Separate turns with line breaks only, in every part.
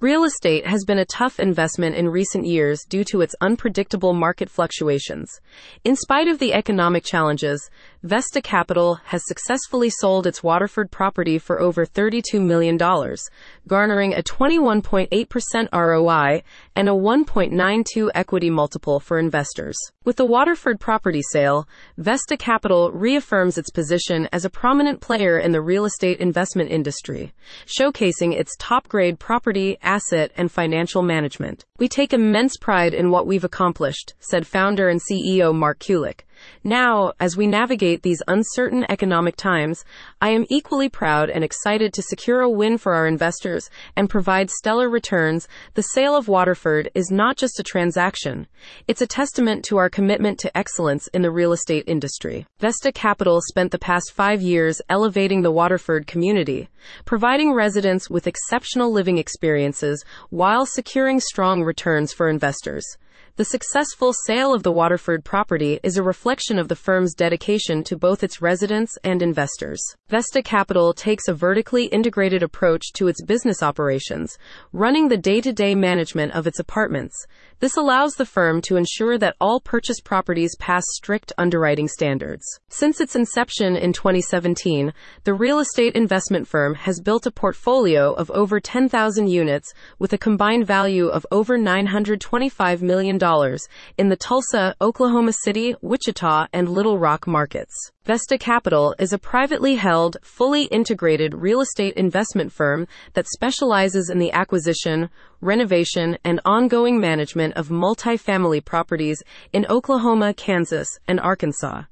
Real estate has been a tough investment in recent years due to its unpredictable market fluctuations. In spite of the economic challenges, Vesta Capital has successfully sold its Waterford property for over $32 million, garnering a 21.8% ROI and a 1.92 equity multiple for investors. With the Waterford property sale, Vesta Capital reaffirms its position as a prominent player in the real estate investment industry, showcasing its top grade property, asset, and financial management. We take immense pride in what we've accomplished, said founder and CEO Mark Kulik. Now, as we navigate these uncertain economic times, I am equally proud and excited to secure a win for our investors and provide stellar returns. The sale of Waterford is not just a transaction, it's a testament to our commitment to excellence in the real estate industry. Vesta Capital spent the past five years elevating the Waterford community, providing residents with exceptional living experiences while securing strong returns for investors. The successful sale of the Waterford property is a reflection of the firm's dedication to both its residents and investors. Vesta Capital takes a vertically integrated approach to its business operations, running the day to day management of its apartments. This allows the firm to ensure that all purchased properties pass strict underwriting standards. Since its inception in 2017, the real estate investment firm has built a portfolio of over 10,000 units with a combined value of over $925 million in the Tulsa, Oklahoma City, Wichita, and Little Rock markets. Vesta Capital is a privately held, fully integrated real estate investment firm that specializes in the acquisition, renovation, and ongoing management of multifamily properties in Oklahoma, Kansas, and Arkansas.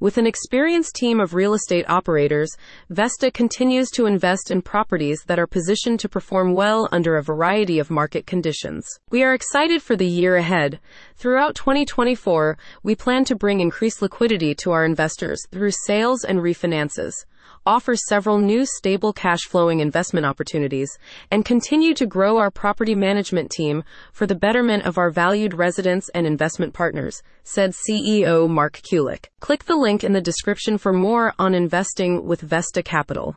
With an experienced team of real estate operators, Vesta continues to invest in properties that are positioned to perform well under a variety of market conditions. We are excited for the year ahead. Throughout 2024, we plan to bring increased liquidity to our investors through sales and refinances offers several new stable cash flowing investment opportunities, and continue to grow our property management team for the betterment of our valued residents and investment partners, said CEO Mark Kulik. Click the link in the description for more on investing with Vesta Capital.